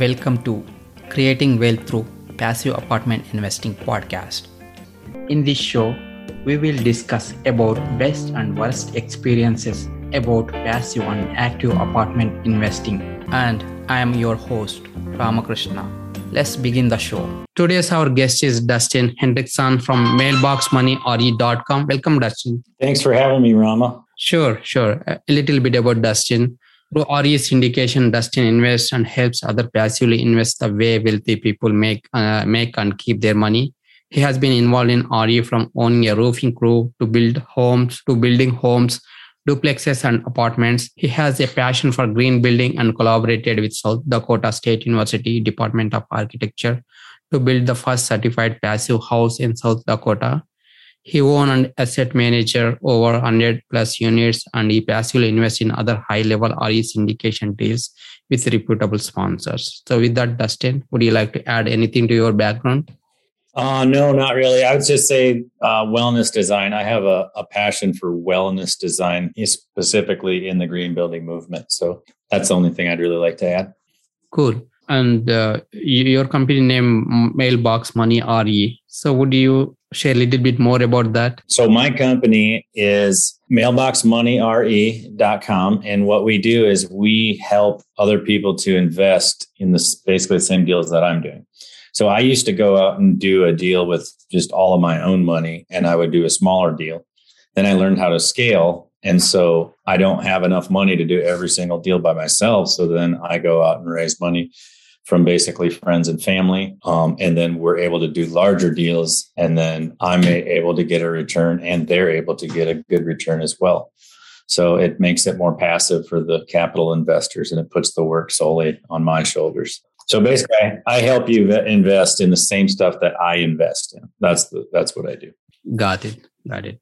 Welcome to Creating Wealth Through Passive Apartment Investing podcast. In this show, we will discuss about best and worst experiences about passive and active apartment investing. And I am your host, Ramakrishna. Let's begin the show. Today's our guest is Dustin Hendrickson from mailboxmoneyre.com. Welcome, Dustin. Thanks for having me, Rama. Sure, sure. A little bit about Dustin. Through RE syndication, Dustin invests and helps other passively invest the way wealthy people make uh, make and keep their money. He has been involved in RE from owning a roofing crew to build homes to building homes, duplexes and apartments. He has a passion for green building and collaborated with South Dakota State University Department of Architecture to build the first certified passive house in South Dakota. He own an asset manager over 100 plus units and he passively invests in other high level RE syndication deals with reputable sponsors. So, with that, Dustin, would you like to add anything to your background? Uh, no, not really. I would just say uh, wellness design. I have a, a passion for wellness design, specifically in the green building movement. So, that's the only thing I'd really like to add. Cool. And uh, your company name, Mailbox Money RE. So, would you share a little bit more about that? So my company is mailboxmoneyre.com. And what we do is we help other people to invest in this basically the same deals that I'm doing. So I used to go out and do a deal with just all of my own money and I would do a smaller deal. Then I learned how to scale. And so I don't have enough money to do every single deal by myself. So then I go out and raise money from basically friends and family. Um, and then we're able to do larger deals. And then I'm able to get a return and they're able to get a good return as well. So it makes it more passive for the capital investors and it puts the work solely on my shoulders. So basically, I help you invest in the same stuff that I invest in. That's the that's what I do. Got it. Got it.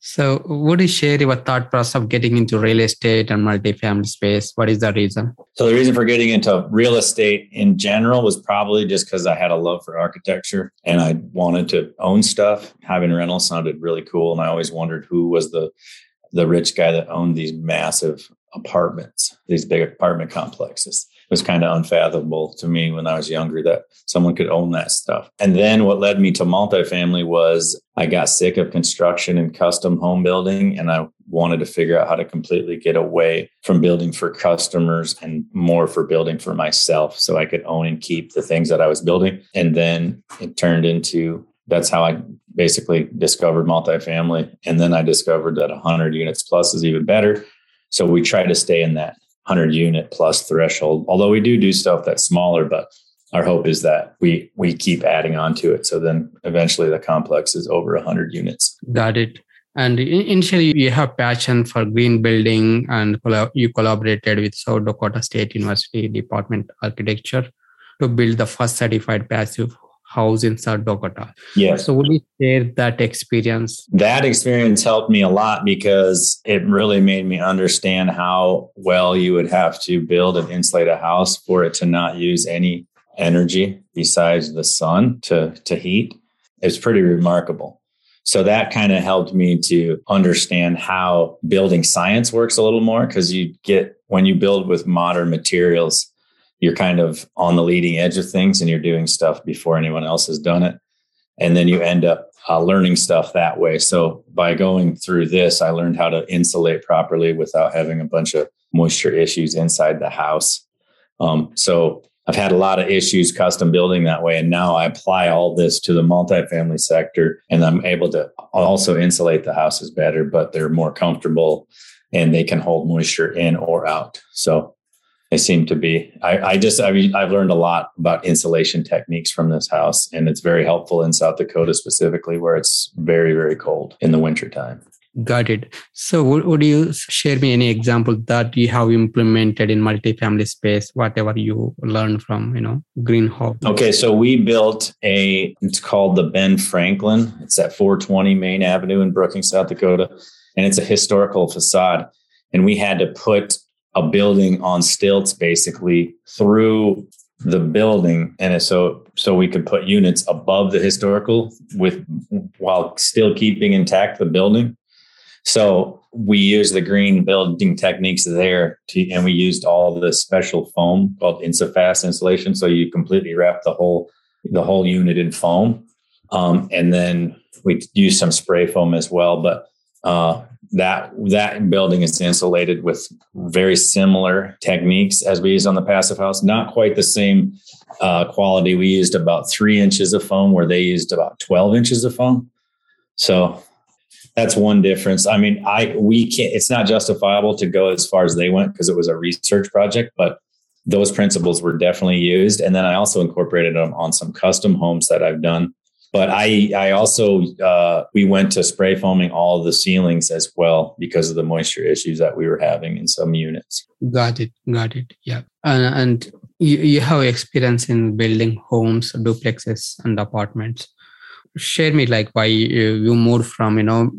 So, would you share your thought process of getting into real estate and multifamily space? What is the reason? So, the reason for getting into real estate in general was probably just because I had a love for architecture and I wanted to own stuff. Having rentals sounded really cool, and I always wondered who was the the rich guy that owned these massive apartments, these big apartment complexes was kind of unfathomable to me when I was younger that someone could own that stuff. And then what led me to multifamily was I got sick of construction and custom home building and I wanted to figure out how to completely get away from building for customers and more for building for myself so I could own and keep the things that I was building. And then it turned into that's how I basically discovered multifamily. And then I discovered that 100 units plus is even better. So we try to stay in that 100 unit plus threshold. Although we do do stuff that's smaller, but our hope is that we we keep adding on to it. So then eventually the complex is over 100 units. Got it. And initially, you have passion for green building, and you collaborated with South Dakota State University Department Architecture to build the first certified passive house in South Dakota. Yes. So would you share that experience? That experience helped me a lot because it really made me understand how well you would have to build and insulate a house for it to not use any energy besides the sun to, to heat. It's pretty remarkable. So that kind of helped me to understand how building science works a little more because you get when you build with modern materials, you're kind of on the leading edge of things and you're doing stuff before anyone else has done it. And then you end up uh, learning stuff that way. So by going through this, I learned how to insulate properly without having a bunch of moisture issues inside the house. Um, so I've had a lot of issues custom building that way. And now I apply all this to the multifamily sector and I'm able to also insulate the houses better, but they're more comfortable and they can hold moisture in or out. So they seem to be. I, I just I mean, I've learned a lot about insulation techniques from this house, and it's very helpful in South Dakota specifically, where it's very very cold in the wintertime. Got it. So, would, would you share me any example that you have implemented in multifamily space? Whatever you learned from, you know, greenhouse. Okay, so we built a. It's called the Ben Franklin. It's at 420 Main Avenue in Brookings, South Dakota, and it's a historical facade. And we had to put a building on stilts basically through the building and so so we could put units above the historical with while still keeping intact the building So we use the green building techniques there, to, and we used all the special foam called InSoFast insulation. So you completely wrap the whole the whole unit in foam, um, and then we use some spray foam as well. But uh, that that building is insulated with very similar techniques as we use on the passive house. Not quite the same uh, quality. We used about three inches of foam, where they used about twelve inches of foam. So that's one difference. I mean, I we can't. It's not justifiable to go as far as they went because it was a research project, but those principles were definitely used. And then I also incorporated them on some custom homes that I've done. But I I also uh, we went to spray foaming all the ceilings as well because of the moisture issues that we were having in some units. Got it. Got it. Yeah. Uh, and you, you have experience in building homes, duplexes, and apartments share me like why you, you moved from you know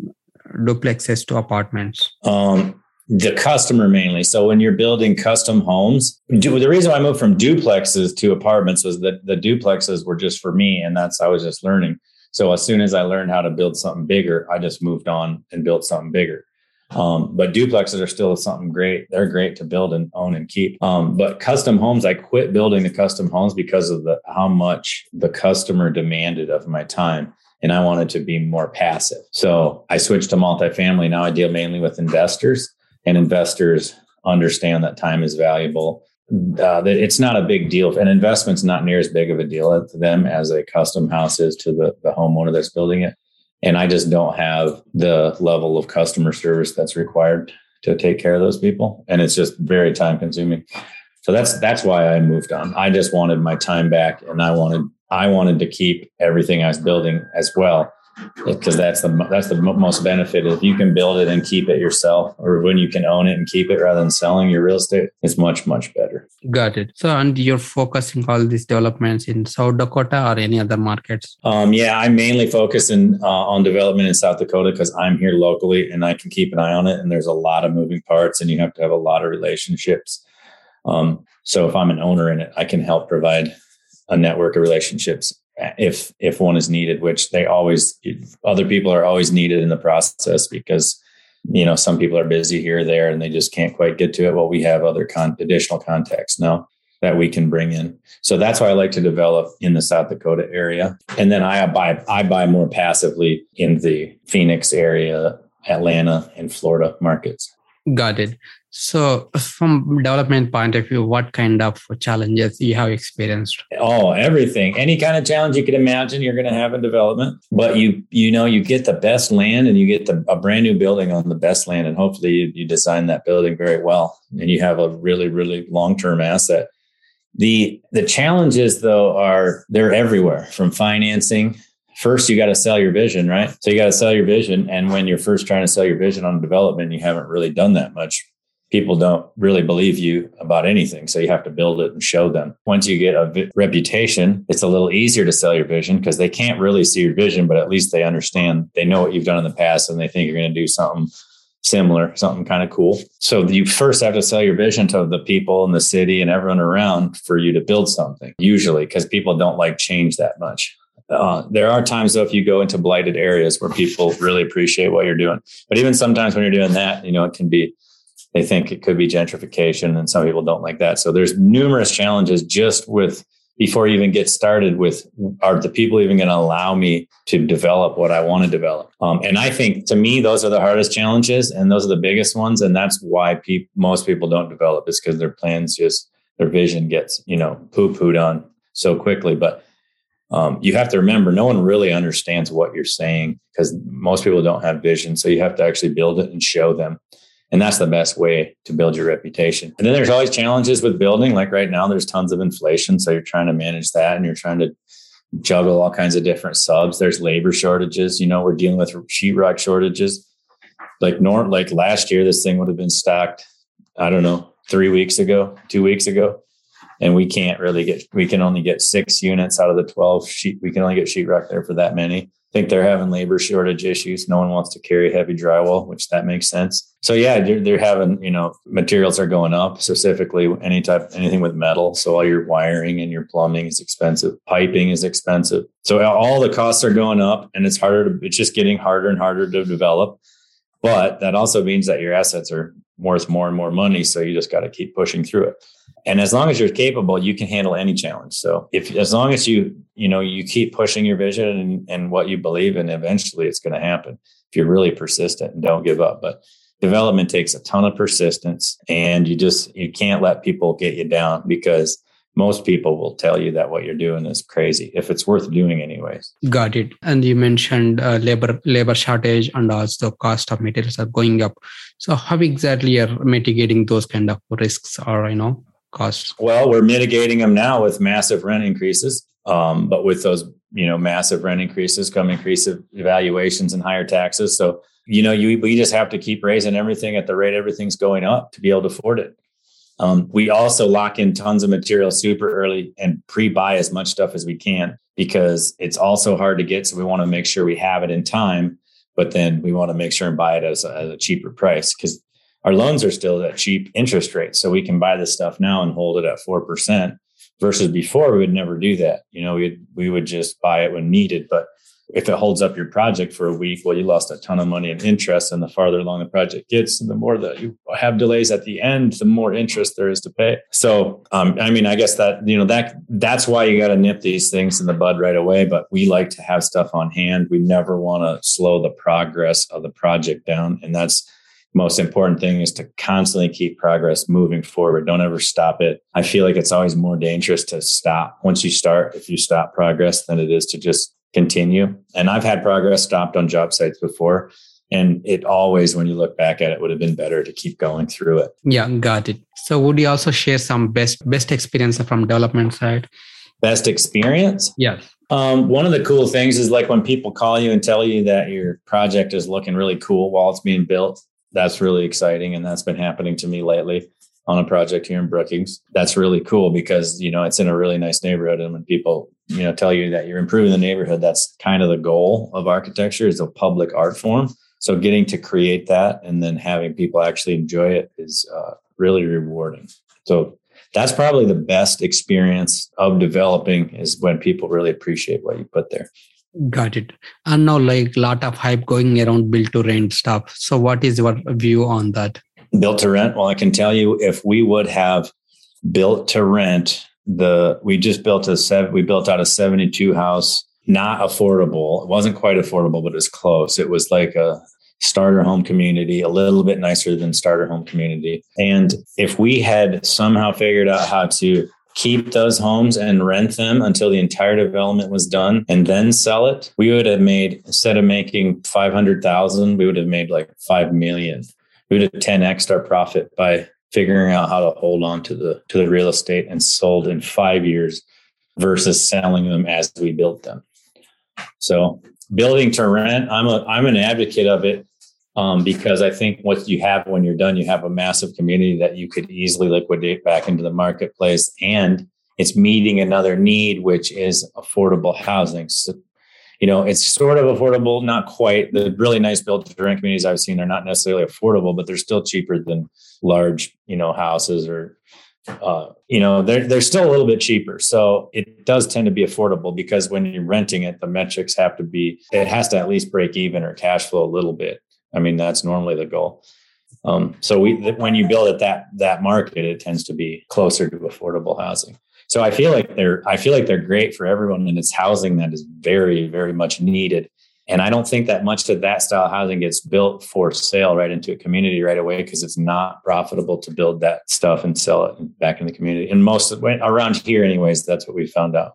duplexes to apartments um the customer mainly so when you're building custom homes do, the reason i moved from duplexes to apartments was that the duplexes were just for me and that's i was just learning so as soon as i learned how to build something bigger i just moved on and built something bigger um, but duplexes are still something great. They're great to build and own and keep. Um, but custom homes, I quit building the custom homes because of the how much the customer demanded of my time. And I wanted to be more passive. So I switched to multifamily. Now I deal mainly with investors, and investors understand that time is valuable. Uh, that it's not a big deal. An investment's not near as big of a deal to them as a custom house is to the, the homeowner that's building it and I just don't have the level of customer service that's required to take care of those people, and it's just very time consuming. So that's that's why I moved on. I just wanted my time back, and I wanted I wanted to keep everything I was building as well because that's the that's the most benefit. If you can build it and keep it yourself or when you can own it and keep it rather than selling your real estate it's much much better. Got it. So and you're focusing all these developments in south dakota or any other markets? Um, yeah i'm mainly focusing uh, on development in south dakota because i'm here locally and i can keep an eye on it and there's a lot of moving parts and you have to have a lot of relationships. Um, so if i'm an owner in it i can help provide a network of relationships if if one is needed which they always other people are always needed in the process because you know some people are busy here there and they just can't quite get to it. Well we have other con- additional context now that we can bring in. So that's why i like to develop in the south dakota area. And then i buy i buy more passively in the phoenix area atlanta and florida markets. Got it so, from development point of view, what kind of challenges you have experienced? Oh, everything. Any kind of challenge you can imagine, you're going to have in development. But you, you know, you get the best land and you get the, a brand new building on the best land, and hopefully you, you design that building very well, and you have a really, really long term asset. The the challenges though are they're everywhere from financing first you got to sell your vision, right? So you got to sell your vision. And when you're first trying to sell your vision on development, you haven't really done that much people don't really believe you about anything. So you have to build it and show them. Once you get a reputation, it's a little easier to sell your vision because they can't really see your vision, but at least they understand, they know what you've done in the past and they think you're going to do something similar, something kind of cool. So you first have to sell your vision to the people in the city and everyone around for you to build something, usually because people don't like change that much. Uh, there are times though if you go into blighted areas where people really appreciate what you're doing but even sometimes when you're doing that you know it can be they think it could be gentrification and some people don't like that. So there's numerous challenges just with before you even get started with are the people even going to allow me to develop what i want to develop? Um, and i think to me those are the hardest challenges and those are the biggest ones and that's why pe- most people don't develop is because their plans just their vision gets you know poo-pooed on so quickly. But um, you have to remember no one really understands what you're saying because most people don't have vision so you have to actually build it and show them and that's the best way to build your reputation. And then there's always challenges with building. Like right now, there's tons of inflation. So you're trying to manage that and you're trying to juggle all kinds of different subs. There's labor shortages. You know, we're dealing with sheetrock shortages. Like norm, like last year, this thing would have been stocked, I don't know, three weeks ago, two weeks ago. And we can't really get, we can only get six units out of the 12 sheet. We can only get sheetrock there for that many think they're having labor shortage issues. No one wants to carry heavy drywall, which that makes sense. So yeah, they're, they're having, you know, materials are going up specifically any type, anything with metal. So all your wiring and your plumbing is expensive. Piping is expensive. So all the costs are going up and it's harder to, it's just getting harder and harder to develop. But that also means that your assets are worth more and more money. So you just got to keep pushing through it. And as long as you're capable, you can handle any challenge. So if as long as you, you know, you keep pushing your vision and, and what you believe in, eventually it's going to happen if you're really persistent and don't give up. But development takes a ton of persistence and you just you can't let people get you down because most people will tell you that what you're doing is crazy if it's worth doing anyways. Got it. And you mentioned uh, labor labor shortage and also cost of materials are going up. So how exactly are mitigating those kind of risks or you know costs? Well we're mitigating them now with massive rent increases um, but with those you know massive rent increases come increase of evaluations and higher taxes. So you know you we just have to keep raising everything at the rate everything's going up to be able to afford it um, we also lock in tons of material super early and pre-buy as much stuff as we can because it's also hard to get. So we want to make sure we have it in time, but then we want to make sure and buy it as a, as a cheaper price because our loans are still at cheap interest rates. So we can buy this stuff now and hold it at 4% versus before we would never do that. You know, we we would just buy it when needed, but if it holds up your project for a week, well, you lost a ton of money in interest. And the farther along the project gets, and the more that you have delays at the end, the more interest there is to pay. So, um, I mean, I guess that, you know, that that's why you got to nip these things in the bud right away. But we like to have stuff on hand. We never want to slow the progress of the project down. And that's, most important thing is to constantly keep progress moving forward. Don't ever stop it. I feel like it's always more dangerous to stop once you start. If you stop progress, than it is to just continue. And I've had progress stopped on job sites before. And it always, when you look back at it, would have been better to keep going through it. Yeah, got it. So would you also share some best best experience from development side? Best experience? Yeah. Um, one of the cool things is like when people call you and tell you that your project is looking really cool while it's being built. That's really exciting. And that's been happening to me lately on a project here in Brookings. That's really cool because, you know, it's in a really nice neighborhood. And when people you know tell you that you're improving the neighborhood that's kind of the goal of architecture is a public art form. So getting to create that and then having people actually enjoy it is uh, really rewarding. So that's probably the best experience of developing is when people really appreciate what you put there. Got it. And now like a lot of hype going around build to rent stuff. So what is your view on that built to rent? Well i can tell you if we would have built to rent the we just built a seven we built out a 72 house not affordable. It wasn't quite affordable but it was close. It was like a starter home community a little bit nicer than starter home community. And if we had somehow figured out how to keep those homes and rent them until the entire development was done and then sell it we would have made instead of making 500000 we would have made like 5 million we would have 10x our profit by figuring out how to hold on to the to the real estate and sold in five years versus selling them as we built them. So building to rent, I'm a I'm an advocate of it um, because I think what you have when you're done, you have a massive community that you could easily liquidate back into the marketplace, and it's meeting another need, which is affordable housing. So you know, it's sort of affordable, not quite. The really nice built to rent communities I've seen are not necessarily affordable, but they're still cheaper than large, you know, houses or uh, you know, they're they're still a little bit cheaper. So it does tend to be affordable because when you're renting it, the metrics have to be it has to at least break even or cash flow a little bit. I mean, that's normally the goal. Um, so we when you build at that that market, it tends to be closer to affordable housing. So I feel like they're I feel like they're great for everyone, and it's housing that is very very much needed. And I don't think that much of that style of housing gets built for sale right into a community right away because it's not profitable to build that stuff and sell it back in the community. And most of, around here, anyways, that's what we found out.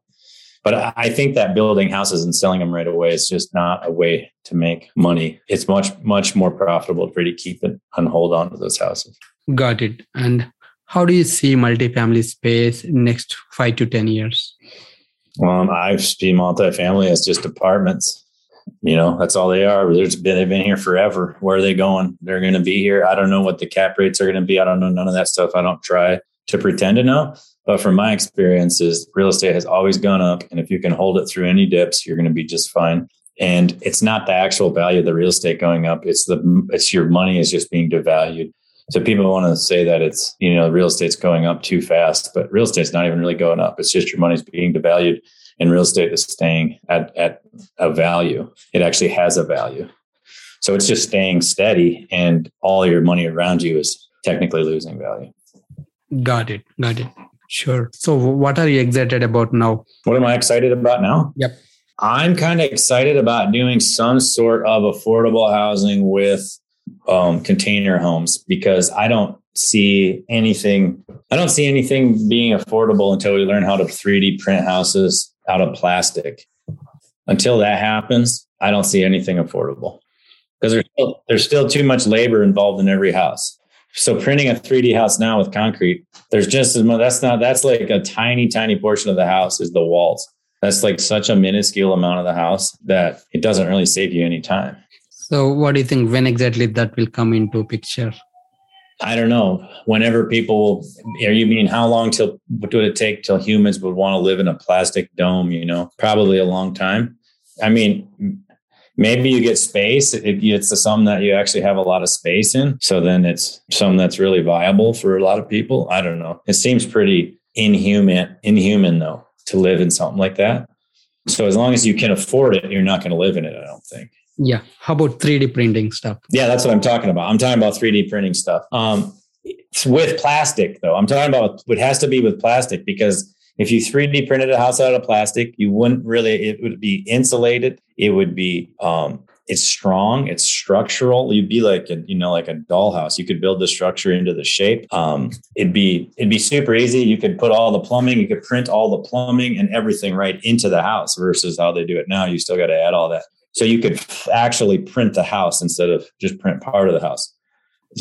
But I think that building houses and selling them right away is just not a way to make money. It's much, much more profitable to keep it and hold on to those houses. Got it. And how do you see multifamily space next five to 10 years? Um, I see multifamily as just apartments. You know, that's all they are. There's been, they've been here forever. Where are they going? They're going to be here. I don't know what the cap rates are going to be. I don't know none of that stuff. I don't try to pretend to know. But from my experiences, real estate has always gone up. And if you can hold it through any dips, you're going to be just fine. And it's not the actual value of the real estate going up. It's the, it's your money is just being devalued. So people want to say that it's, you know, real estate's going up too fast, but real estate's not even really going up. It's just your money's being devalued and real estate is staying at, at a value. It actually has a value. So it's just staying steady, and all your money around you is technically losing value. Got it. Got it. Sure. So, what are you excited about now? What am I excited about now? Yep. I'm kind of excited about doing some sort of affordable housing with um, container homes because I don't see anything. I don't see anything being affordable until we learn how to 3D print houses out of plastic. Until that happens, I don't see anything affordable because there's still, there's still too much labor involved in every house. So printing a 3D house now with concrete, there's just as much. That's not. That's like a tiny, tiny portion of the house is the walls. That's like such a minuscule amount of the house that it doesn't really save you any time. So, what do you think? When exactly that will come into picture? I don't know. Whenever people, are you mean how long till what would it take till humans would want to live in a plastic dome? You know, probably a long time. I mean, maybe you get space. It, it's the sum that you actually have a lot of space in. So then it's some that's really viable for a lot of people. I don't know. It seems pretty inhuman, inhuman though, to live in something like that. So as long as you can afford it, you're not going to live in it. I don't think. Yeah. How about 3D printing stuff? Yeah, that's what I'm talking about. I'm talking about 3D printing stuff. Um, with plastic though. I'm talking about it has to be with plastic because if you 3D printed a house out of plastic, you wouldn't really, it would be insulated. It would be, um, it's strong, it's structural. You'd be like a, you know, like a dollhouse. You could build the structure into the shape. Um, it'd be, it'd be super easy. You could put all the plumbing, you could print all the plumbing and everything right into the house versus how they do it now. You still got to add all that. So you could actually print the house instead of just print part of the house.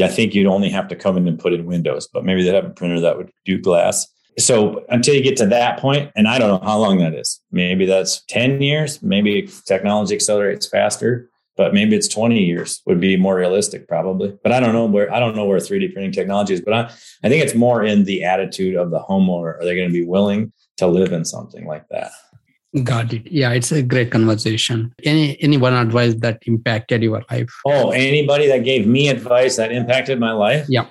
I think you'd only have to come in and put in windows, but maybe they'd have a printer that would do glass so until you get to that point, and I don't know how long that is. Maybe that's 10 years. Maybe technology accelerates faster, but maybe it's 20 years would be more realistic, probably. But I don't know where I don't know where 3D printing technology is, but I, I think it's more in the attitude of the homeowner. Are they going to be willing to live in something like that? Got it. Yeah, it's a great conversation. Any anyone advice that impacted your life? Oh, anybody that gave me advice that impacted my life? Yeah.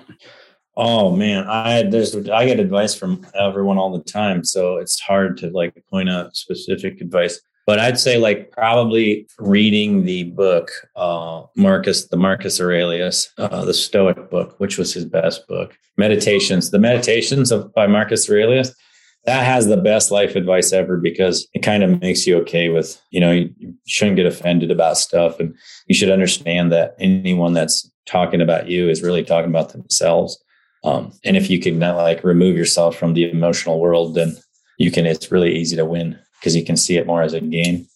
Oh man, I there's I get advice from everyone all the time, so it's hard to like point out specific advice. But I'd say like probably reading the book uh, Marcus, the Marcus Aurelius, uh, the Stoic book, which was his best book. Meditations, the Meditations of by Marcus Aurelius. That has the best life advice ever because it kind of makes you okay with, you know, you, shouldn't get offended about stuff. And you should understand that anyone that's talking about you is really talking about themselves um, and if you can not like remove yourself from the emotional world, then you can, it's really easy to win because you can see it more as a game.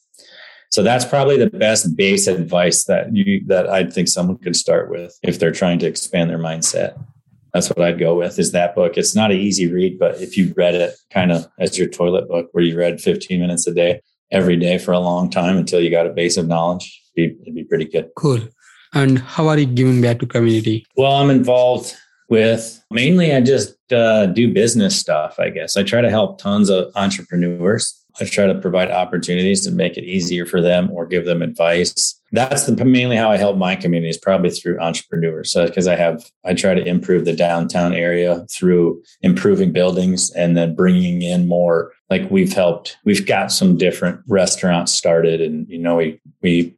So that's probably the best base advice that you, that I think someone could start with if they're trying to expand their mindset. That's what I'd go with is that book. It's not an easy read, but if you read it kind of as your toilet book where you read 15 minutes a day every day for a long time until you got a base of knowledge, it'd be, it'd be pretty good. Cool. And how are you giving back to community? Well, I'm involved with mainly I just uh, do business stuff, I guess. I try to help tons of entrepreneurs. I try to provide opportunities to make it easier for them or give them advice. That's the, mainly how I help my community is probably through entrepreneurs. So because I have, I try to improve the downtown area through improving buildings and then bringing in more. Like we've helped, we've got some different restaurants started, and you know we we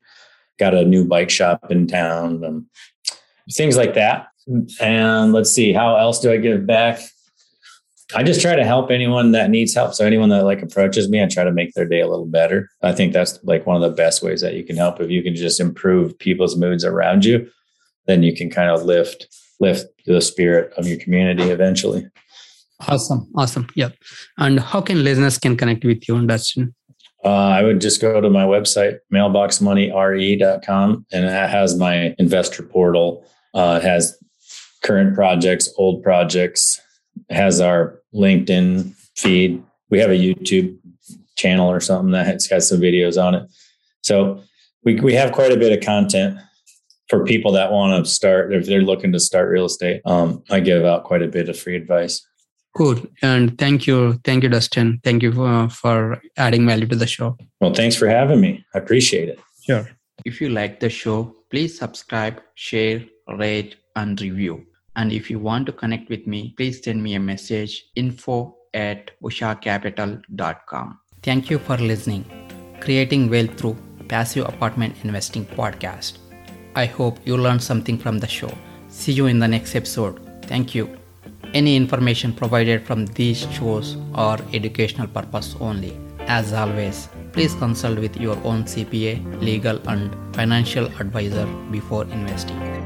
got a new bike shop in town, um, things like that. And let's see, how else do I give back? I just try to help anyone that needs help. So anyone that like approaches me, I try to make their day a little better. I think that's like one of the best ways that you can help. If you can just improve people's moods around you, then you can kind of lift lift the spirit of your community eventually. Awesome. Awesome. Yep. And how can listeners can connect with you, Dustin? Uh, I would just go to my website, mailboxmoneyre.com, and that has my investor portal. Uh, it has current projects, old projects, has our LinkedIn feed. We have a YouTube channel or something that has got some videos on it. So we, we have quite a bit of content for people that want to start, if they're looking to start real estate. Um, I give out quite a bit of free advice. Cool. And thank you. Thank you, Dustin. Thank you for, for adding value to the show. Well, thanks for having me. I appreciate it. Sure. If you like the show, please subscribe, share, rate, and review. And if you want to connect with me, please send me a message info at ushacapital.com. Thank you for listening. Creating Wealth Through Passive Apartment Investing Podcast. I hope you learned something from the show. See you in the next episode. Thank you. Any information provided from these shows are educational purpose only. As always, please consult with your own CPA, legal, and financial advisor before investing.